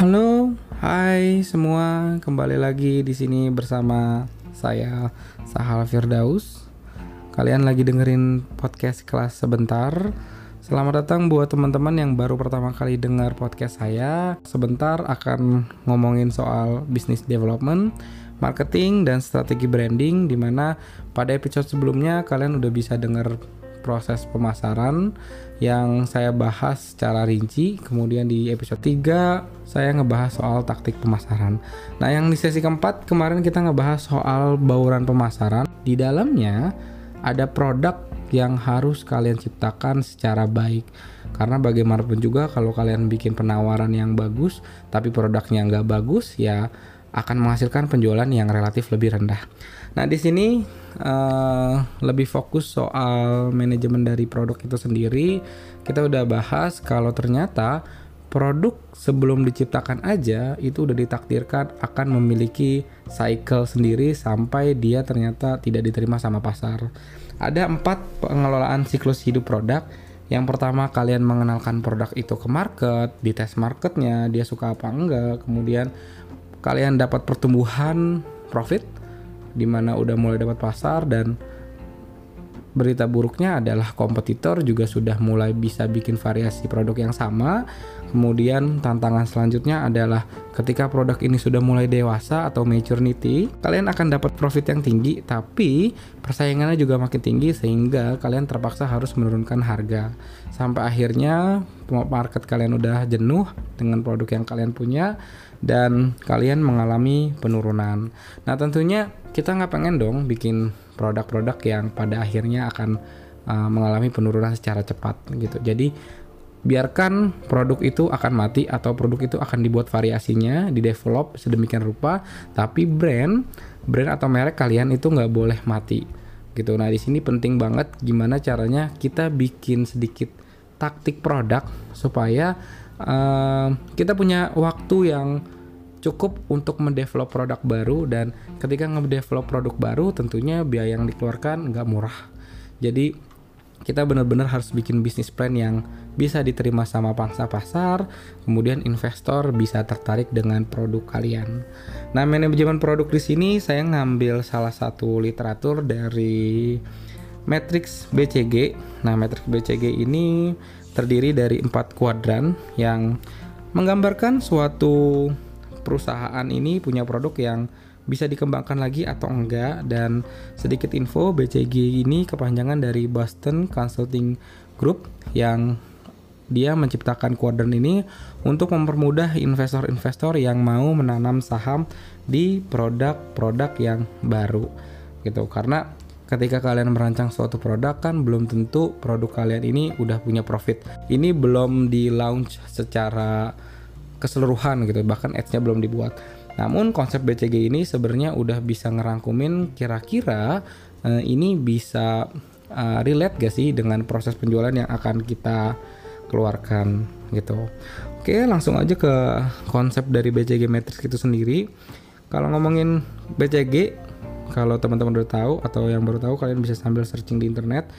Halo, hai semua, kembali lagi di sini bersama saya Sahal Firdaus. Kalian lagi dengerin podcast kelas sebentar. Selamat datang buat teman-teman yang baru pertama kali dengar podcast saya. Sebentar akan ngomongin soal business development, marketing dan strategi branding di mana pada episode sebelumnya kalian udah bisa dengar proses pemasaran yang saya bahas secara rinci. Kemudian di episode 3 saya ngebahas soal taktik pemasaran. Nah, yang di sesi keempat kemarin kita ngebahas soal bauran pemasaran. Di dalamnya ada produk yang harus kalian ciptakan secara baik. Karena bagaimanapun juga kalau kalian bikin penawaran yang bagus tapi produknya nggak bagus ya akan menghasilkan penjualan yang relatif lebih rendah. Nah, di sini uh, lebih fokus soal manajemen dari produk itu sendiri. Kita udah bahas kalau ternyata produk sebelum diciptakan aja itu udah ditakdirkan akan memiliki cycle sendiri sampai dia ternyata tidak diterima sama pasar. Ada empat pengelolaan siklus hidup produk. Yang pertama kalian mengenalkan produk itu ke market, dites marketnya, dia suka apa enggak, kemudian kalian dapat pertumbuhan profit di mana udah mulai dapat pasar dan berita buruknya adalah kompetitor juga sudah mulai bisa bikin variasi produk yang sama. Kemudian tantangan selanjutnya adalah ketika produk ini sudah mulai dewasa atau maturity, kalian akan dapat profit yang tinggi, tapi persaingannya juga makin tinggi sehingga kalian terpaksa harus menurunkan harga. Sampai akhirnya market kalian udah jenuh dengan produk yang kalian punya dan kalian mengalami penurunan. Nah, tentunya kita nggak pengen dong bikin produk-produk yang pada akhirnya akan uh, mengalami penurunan secara cepat gitu. Jadi biarkan produk itu akan mati atau produk itu akan dibuat variasinya, di develop sedemikian rupa, tapi brand, brand atau merek kalian itu nggak boleh mati gitu. Nah di sini penting banget gimana caranya kita bikin sedikit taktik produk supaya uh, kita punya waktu yang cukup untuk mendevelop produk baru dan ketika ngedevelop produk baru tentunya biaya yang dikeluarkan nggak murah. Jadi kita benar-benar harus bikin bisnis plan yang bisa diterima sama pangsa pasar, kemudian investor bisa tertarik dengan produk kalian. Nah, manajemen produk di sini saya ngambil salah satu literatur dari Matrix BCG. Nah, Matrix BCG ini terdiri dari empat kuadran yang menggambarkan suatu perusahaan ini punya produk yang bisa dikembangkan lagi atau enggak. Dan sedikit info BCG ini kepanjangan dari Boston Consulting Group yang dia menciptakan kuadran ini untuk mempermudah investor-investor yang mau menanam saham di produk-produk yang baru gitu. Karena ketika kalian merancang suatu produk kan belum tentu produk kalian ini udah punya profit. Ini belum di launch secara keseluruhan gitu bahkan ads-nya belum dibuat. Namun konsep BCG ini sebenarnya udah bisa ngerangkumin kira-kira uh, ini bisa uh, relate gak sih dengan proses penjualan yang akan kita keluarkan gitu. Oke langsung aja ke konsep dari BCG Matrix itu sendiri. Kalau ngomongin BCG kalau teman-teman udah tahu atau yang baru tahu kalian bisa sambil searching di internet.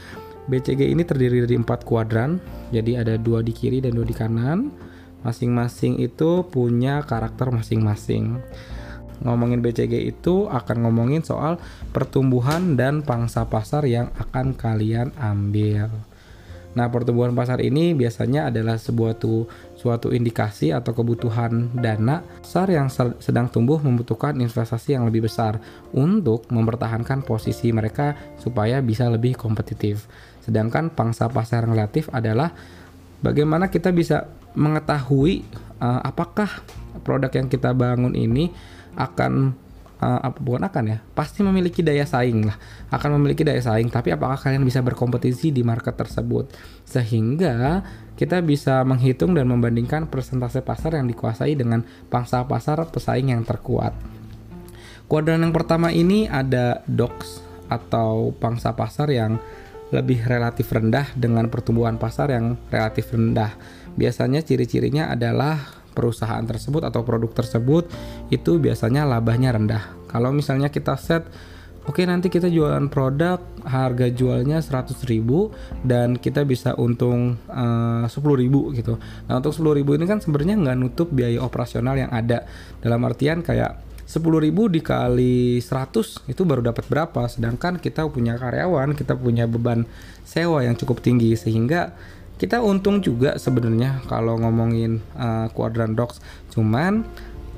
BCG ini terdiri dari empat kuadran jadi ada dua di kiri dan dua di kanan Masing-masing itu punya karakter masing-masing. Ngomongin BCG itu akan ngomongin soal pertumbuhan dan pangsa pasar yang akan kalian ambil. Nah, pertumbuhan pasar ini biasanya adalah sebuah tuh suatu indikasi atau kebutuhan dana besar yang sedang tumbuh membutuhkan investasi yang lebih besar untuk mempertahankan posisi mereka supaya bisa lebih kompetitif. Sedangkan pangsa pasar relatif adalah bagaimana kita bisa mengetahui uh, apakah produk yang kita bangun ini akan uh, bukan akan ya pasti memiliki daya saing lah. Akan memiliki daya saing tapi apakah kalian bisa berkompetisi di market tersebut? Sehingga kita bisa menghitung dan membandingkan persentase pasar yang dikuasai dengan pangsa pasar pesaing yang terkuat. Kuadran yang pertama ini ada docs atau pangsa pasar yang lebih relatif rendah dengan pertumbuhan pasar yang relatif rendah biasanya ciri-cirinya adalah perusahaan tersebut atau produk tersebut itu biasanya labanya rendah. Kalau misalnya kita set oke nanti kita jualan produk harga jualnya 100.000 dan kita bisa untung eh, uh, 10.000 gitu. Nah, untuk 10.000 ini kan sebenarnya nggak nutup biaya operasional yang ada. Dalam artian kayak 10.000 dikali 100 itu baru dapat berapa? Sedangkan kita punya karyawan kita punya beban sewa yang cukup tinggi. Sehingga kita untung juga sebenarnya kalau ngomongin uh, quadrant docs. Cuman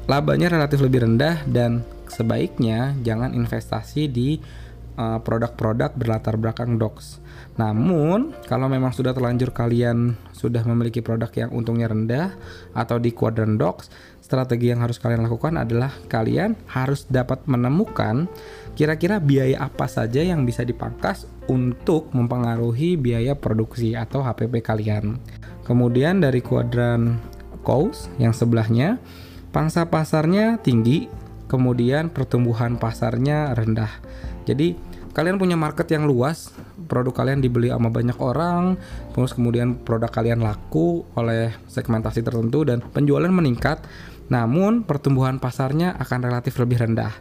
labanya relatif lebih rendah dan sebaiknya jangan investasi di uh, produk-produk berlatar belakang docs. Namun, kalau memang sudah terlanjur kalian sudah memiliki produk yang untungnya rendah atau di quadrant docs, strategi yang harus kalian lakukan adalah kalian harus dapat menemukan kira-kira biaya apa saja yang bisa dipangkas untuk mempengaruhi biaya produksi atau HPP kalian. Kemudian dari kuadran cost yang sebelahnya, pangsa pasarnya tinggi kemudian pertumbuhan pasarnya rendah. Jadi kalian punya market yang luas, produk kalian dibeli sama banyak orang, terus kemudian produk kalian laku oleh segmentasi tertentu dan penjualan meningkat, namun pertumbuhan pasarnya akan relatif lebih rendah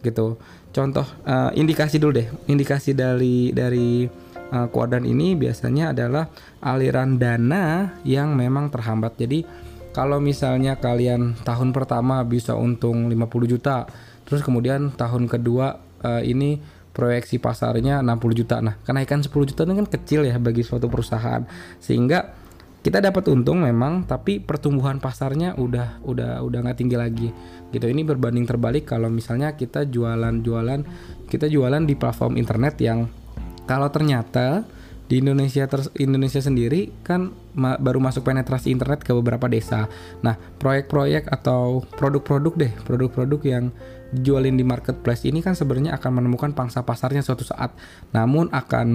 gitu. Contoh uh, indikasi dulu deh, indikasi dari dari uh, kuadran ini biasanya adalah aliran dana yang memang terhambat. Jadi kalau misalnya kalian tahun pertama bisa untung 50 juta, terus kemudian tahun kedua uh, ini proyeksi pasarnya 60 juta. Nah, kenaikan 10 juta ini kan kecil ya bagi suatu perusahaan. Sehingga kita dapat untung memang tapi pertumbuhan pasarnya udah udah udah nggak tinggi lagi gitu ini berbanding terbalik kalau misalnya kita jualan jualan kita jualan di platform internet yang kalau ternyata di Indonesia ter Indonesia sendiri kan ma baru masuk penetrasi internet ke beberapa desa. Nah, proyek-proyek atau produk-produk deh, produk-produk yang dijualin di marketplace ini kan sebenarnya akan menemukan pangsa pasarnya suatu saat. Namun akan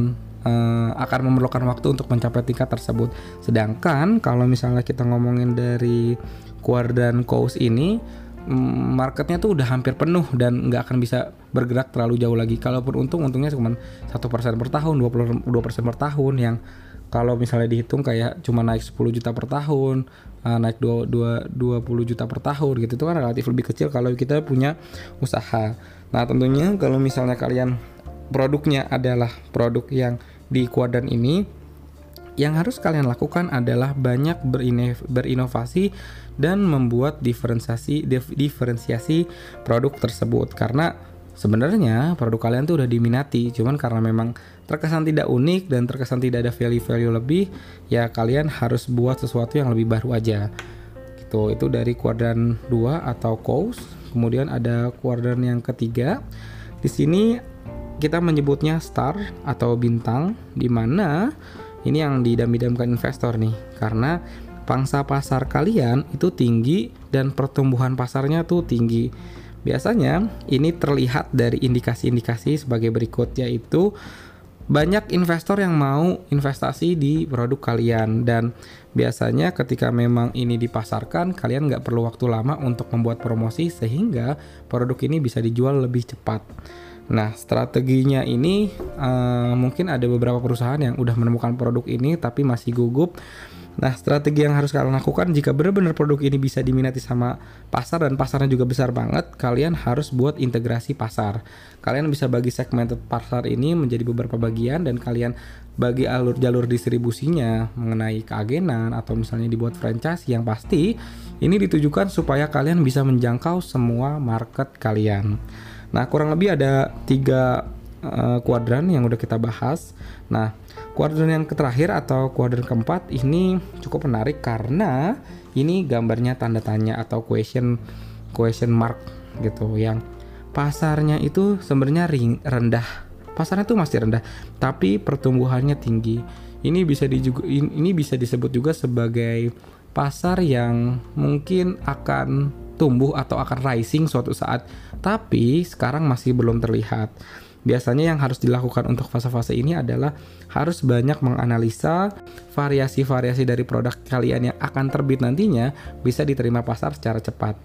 uh, akan memerlukan waktu untuk mencapai tingkat tersebut. Sedangkan kalau misalnya kita ngomongin dari Quadrant Coast ini marketnya tuh udah hampir penuh dan nggak akan bisa bergerak terlalu jauh lagi. Kalaupun untung, untungnya cuma satu persen per tahun, 22 persen per tahun yang kalau misalnya dihitung kayak cuma naik 10 juta per tahun, uh, naik 2, 2, 20 juta per tahun gitu itu kan relatif lebih kecil kalau kita punya usaha. Nah tentunya kalau misalnya kalian produknya adalah produk yang di kuadran ini yang harus kalian lakukan adalah banyak berinovasi dan membuat diferensiasi diferensiasi produk tersebut karena sebenarnya produk kalian tuh udah diminati cuman karena memang terkesan tidak unik dan terkesan tidak ada value-value lebih ya kalian harus buat sesuatu yang lebih baru aja gitu itu dari kuadran 2 atau coast kemudian ada kuadran yang ketiga di sini kita menyebutnya star atau bintang di mana ini yang didam-idamkan investor nih, karena pangsa pasar kalian itu tinggi dan pertumbuhan pasarnya tuh tinggi. Biasanya ini terlihat dari indikasi-indikasi sebagai berikut yaitu banyak investor yang mau investasi di produk kalian dan biasanya ketika memang ini dipasarkan kalian nggak perlu waktu lama untuk membuat promosi sehingga produk ini bisa dijual lebih cepat. Nah, strateginya ini uh, mungkin ada beberapa perusahaan yang udah menemukan produk ini tapi masih gugup. Nah, strategi yang harus kalian lakukan jika benar-benar produk ini bisa diminati sama pasar dan pasarnya juga besar banget, kalian harus buat integrasi pasar. Kalian bisa bagi segmented pasar ini menjadi beberapa bagian dan kalian bagi alur jalur distribusinya mengenai keagenan atau misalnya dibuat franchise yang pasti ini ditujukan supaya kalian bisa menjangkau semua market kalian. Nah, kurang lebih ada tiga uh, kuadran yang udah kita bahas. Nah, kuadran yang terakhir atau kuadran keempat ini cukup menarik karena ini gambarnya tanda tanya atau question question mark gitu yang pasarnya itu sebenarnya rendah. Pasarnya tuh masih rendah, tapi pertumbuhannya tinggi. Ini bisa di, ini bisa disebut juga sebagai pasar yang mungkin akan tumbuh atau akan rising suatu saat, tapi sekarang masih belum terlihat. Biasanya yang harus dilakukan untuk fase-fase ini adalah harus banyak menganalisa variasi-variasi dari produk kalian yang akan terbit nantinya bisa diterima pasar secara cepat.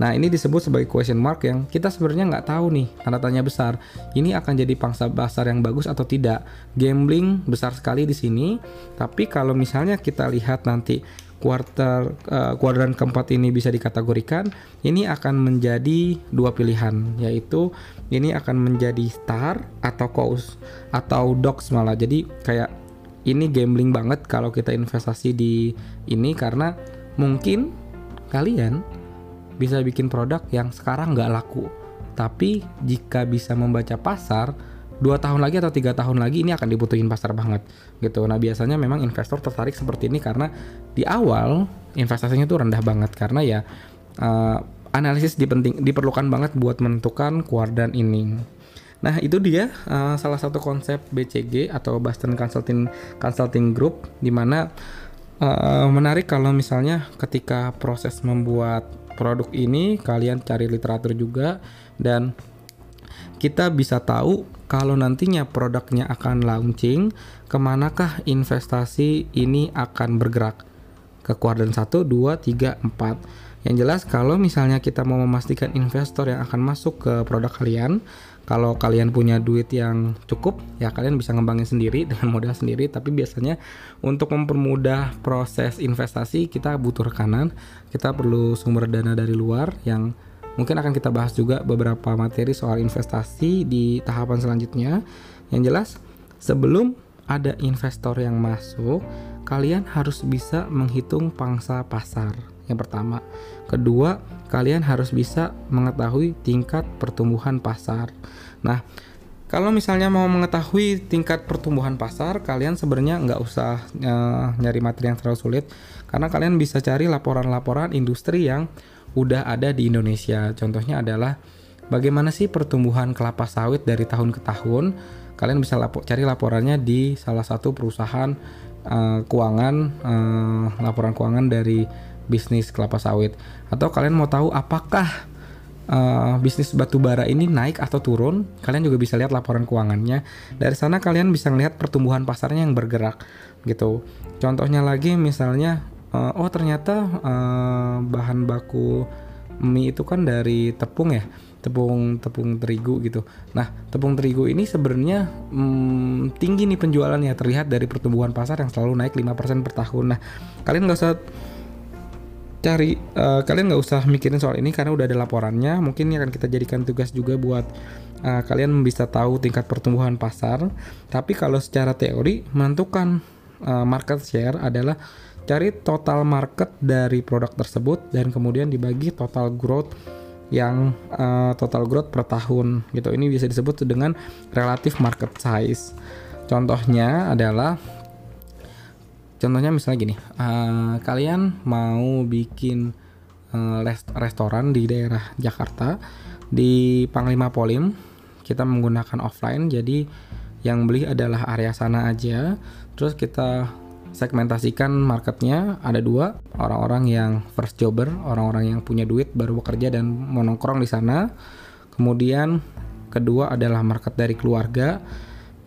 Nah ini disebut sebagai question mark yang kita sebenarnya nggak tahu nih tanda tanya besar. Ini akan jadi pangsa pasar yang bagus atau tidak. Gambling besar sekali di sini. Tapi kalau misalnya kita lihat nanti quarter uh, keempat ini bisa dikategorikan, ini akan menjadi dua pilihan, yaitu ini akan menjadi star atau coast atau dogs malah. Jadi kayak ini gambling banget kalau kita investasi di ini karena mungkin kalian bisa bikin produk yang sekarang nggak laku. Tapi jika bisa membaca pasar, dua tahun lagi atau tiga tahun lagi ini akan dibutuhin pasar banget gitu. Nah biasanya memang investor tertarik seperti ini karena di awal investasinya itu rendah banget karena ya uh, analisis dipenting diperlukan banget buat menentukan kuardan ini. Nah itu dia uh, salah satu konsep BCG atau Boston Consulting Consulting Group di mana uh, menarik kalau misalnya ketika proses membuat produk ini kalian cari literatur juga dan kita bisa tahu kalau nantinya produknya akan launching, ke manakah investasi ini akan bergerak? Ke kuartal 1, 2, 3, 4. Yang jelas kalau misalnya kita mau memastikan investor yang akan masuk ke produk kalian, kalau kalian punya duit yang cukup, ya kalian bisa ngembangin sendiri dengan modal sendiri. Tapi biasanya untuk mempermudah proses investasi kita butuh rekanan, kita perlu sumber dana dari luar yang Mungkin akan kita bahas juga beberapa materi soal investasi di tahapan selanjutnya. Yang jelas, sebelum ada investor yang masuk, kalian harus bisa menghitung pangsa pasar. Yang pertama, kedua, kalian harus bisa mengetahui tingkat pertumbuhan pasar. Nah, kalau misalnya mau mengetahui tingkat pertumbuhan pasar, kalian sebenarnya nggak usah uh, nyari materi yang terlalu sulit, karena kalian bisa cari laporan-laporan industri yang udah ada di Indonesia. Contohnya adalah bagaimana sih pertumbuhan kelapa sawit dari tahun ke tahun. Kalian bisa lapo cari laporannya di salah satu perusahaan uh, keuangan, uh, laporan keuangan dari bisnis kelapa sawit. Atau kalian mau tahu apakah uh, bisnis batu bara ini naik atau turun, kalian juga bisa lihat laporan keuangannya. Dari sana kalian bisa melihat pertumbuhan pasarnya yang bergerak gitu. Contohnya lagi misalnya uh, oh ternyata uh, bahan baku mie itu kan dari tepung ya tepung tepung terigu gitu. Nah, tepung terigu ini sebenarnya hmm, tinggi nih penjualannya terlihat dari pertumbuhan pasar yang selalu naik 5% per tahun. Nah, kalian nggak usah cari uh, kalian nggak usah mikirin soal ini karena udah ada laporannya. Mungkin ini akan kita jadikan tugas juga buat uh, kalian bisa tahu tingkat pertumbuhan pasar. Tapi kalau secara teori menentukan uh, market share adalah Cari total market dari produk tersebut dan kemudian dibagi total growth yang uh, total growth per tahun gitu. Ini bisa disebut dengan relative market size. Contohnya adalah contohnya misalnya gini, uh, kalian mau bikin uh, rest restoran di daerah Jakarta di Panglima Polim, kita menggunakan offline jadi yang beli adalah area sana aja. Terus kita segmentasikan marketnya ada dua. Orang-orang yang first jobber orang-orang yang punya duit baru bekerja dan menongkrong di sana. Kemudian kedua adalah market dari keluarga.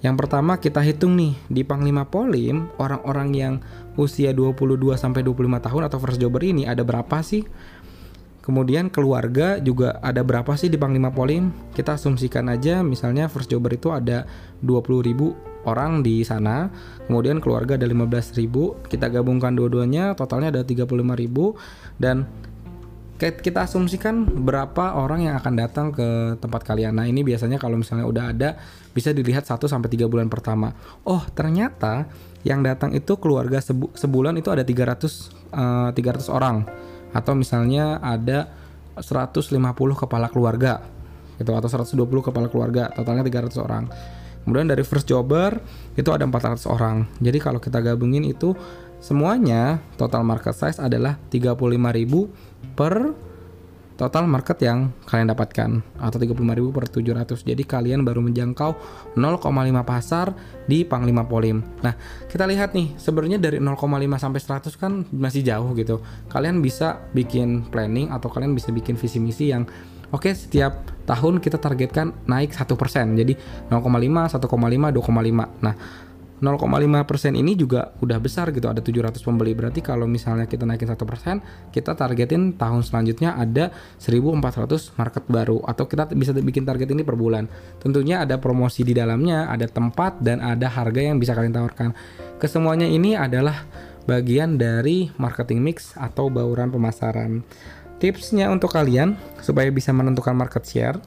Yang pertama kita hitung nih di Panglima Polim orang-orang yang usia 22 sampai 25 tahun atau first jobber ini ada berapa sih Kemudian keluarga juga ada berapa sih di Panglima Polim? Kita asumsikan aja misalnya first jobber itu ada 20 ribu orang di sana. Kemudian keluarga ada 15 ribu. Kita gabungkan dua-duanya totalnya ada 35 ribu. Dan kita asumsikan berapa orang yang akan datang ke tempat kalian. Nah, ini biasanya kalau misalnya udah ada bisa dilihat 1 sampai 3 bulan pertama. Oh, ternyata yang datang itu keluarga sebu sebulan itu ada 300 uh, 300 orang atau misalnya ada 150 kepala keluarga gitu atau 120 kepala keluarga totalnya 300 orang. Kemudian dari first jobber itu ada 400 orang. Jadi kalau kita gabungin itu semuanya total market size adalah 35.000 per total market yang kalian dapatkan atau 35.000 per 700 jadi kalian baru menjangkau 0,5 pasar di Panglima Polim. Nah kita lihat nih sebenarnya dari 0,5 sampai 100 kan masih jauh gitu. Kalian bisa bikin planning atau kalian bisa bikin visi misi yang oke okay, setiap tahun kita targetkan naik satu persen. Jadi 0,5 1,5 2,5 nah 0,5% ini juga udah besar gitu ada 700 pembeli berarti kalau misalnya kita naikin satu persen kita targetin tahun selanjutnya ada 1400 market baru atau kita bisa bikin target ini per bulan tentunya ada promosi di dalamnya ada tempat dan ada harga yang bisa kalian tawarkan kesemuanya ini adalah bagian dari marketing mix atau bauran pemasaran. Tipsnya untuk kalian supaya bisa menentukan market share.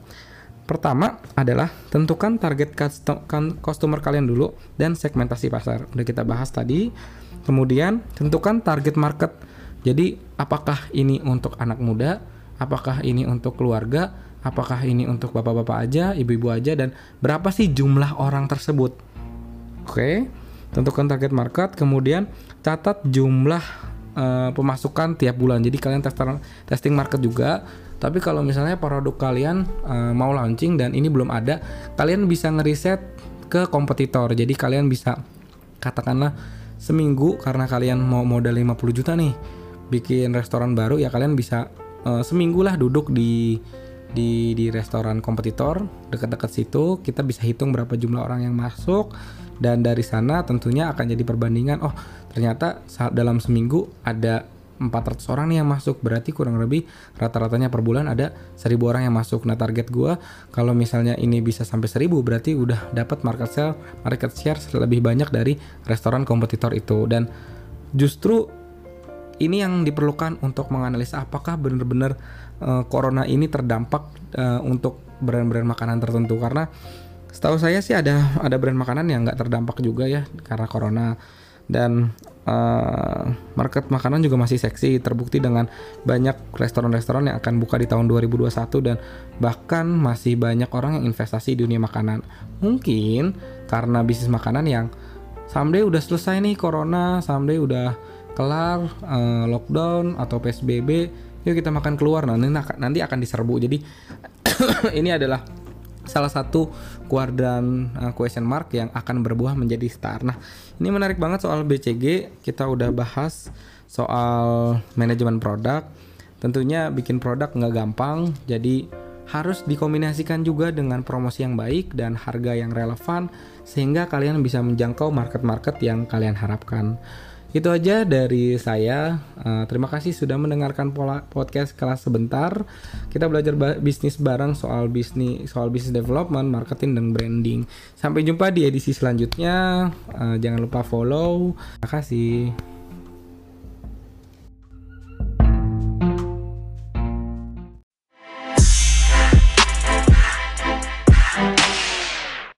Pertama adalah tentukan target kan, customer kalian dulu dan segmentasi pasar. Udah kita bahas tadi. Kemudian tentukan target market. Jadi apakah ini untuk anak muda, apakah ini untuk keluarga, apakah ini untuk bapak-bapak aja, ibu-ibu aja dan berapa sih jumlah orang tersebut. Oke, tentukan target market, kemudian catat jumlah uh, pemasukan tiap bulan. Jadi kalian testing market juga tapi kalau misalnya produk kalian uh, mau launching dan ini belum ada, kalian bisa ngeriset ke kompetitor. Jadi kalian bisa katakanlah seminggu karena kalian mau modal 50 juta nih bikin restoran baru ya kalian bisa uh, seminggu lah duduk di di di restoran kompetitor dekat-dekat situ kita bisa hitung berapa jumlah orang yang masuk dan dari sana tentunya akan jadi perbandingan oh ternyata saat dalam seminggu ada 400 orang nih yang masuk. Berarti kurang lebih rata-ratanya per bulan ada 1000 orang yang masuk. Nah target gue kalau misalnya ini bisa sampai 1000 berarti udah dapat market share market share lebih banyak dari restoran kompetitor itu. Dan justru ini yang diperlukan untuk menganalisa apakah benar-benar uh, corona ini terdampak uh, untuk brand-brand makanan tertentu. Karena setahu saya sih ada ada brand makanan yang nggak terdampak juga ya karena corona. Dan uh, market makanan juga masih seksi terbukti dengan banyak restoran-restoran yang akan buka di tahun 2021 dan bahkan masih banyak orang yang investasi di dunia makanan. Mungkin karena bisnis makanan yang someday udah selesai nih corona someday udah kelar uh, lockdown atau psbb yuk kita makan keluar. Nah nanti akan diserbu. Jadi ini adalah salah satu kuadran uh, question mark yang akan berbuah menjadi star. Nah, ini menarik banget soal BCG. Kita udah bahas soal manajemen produk. Tentunya bikin produk nggak gampang, jadi harus dikombinasikan juga dengan promosi yang baik dan harga yang relevan sehingga kalian bisa menjangkau market-market yang kalian harapkan. Itu aja dari saya. Uh, terima kasih sudah mendengarkan pola podcast kelas sebentar. Kita belajar ba bisnis bareng soal bisnis, soal bisnis development, marketing dan branding. Sampai jumpa di edisi selanjutnya. Uh, jangan lupa follow. Terima kasih.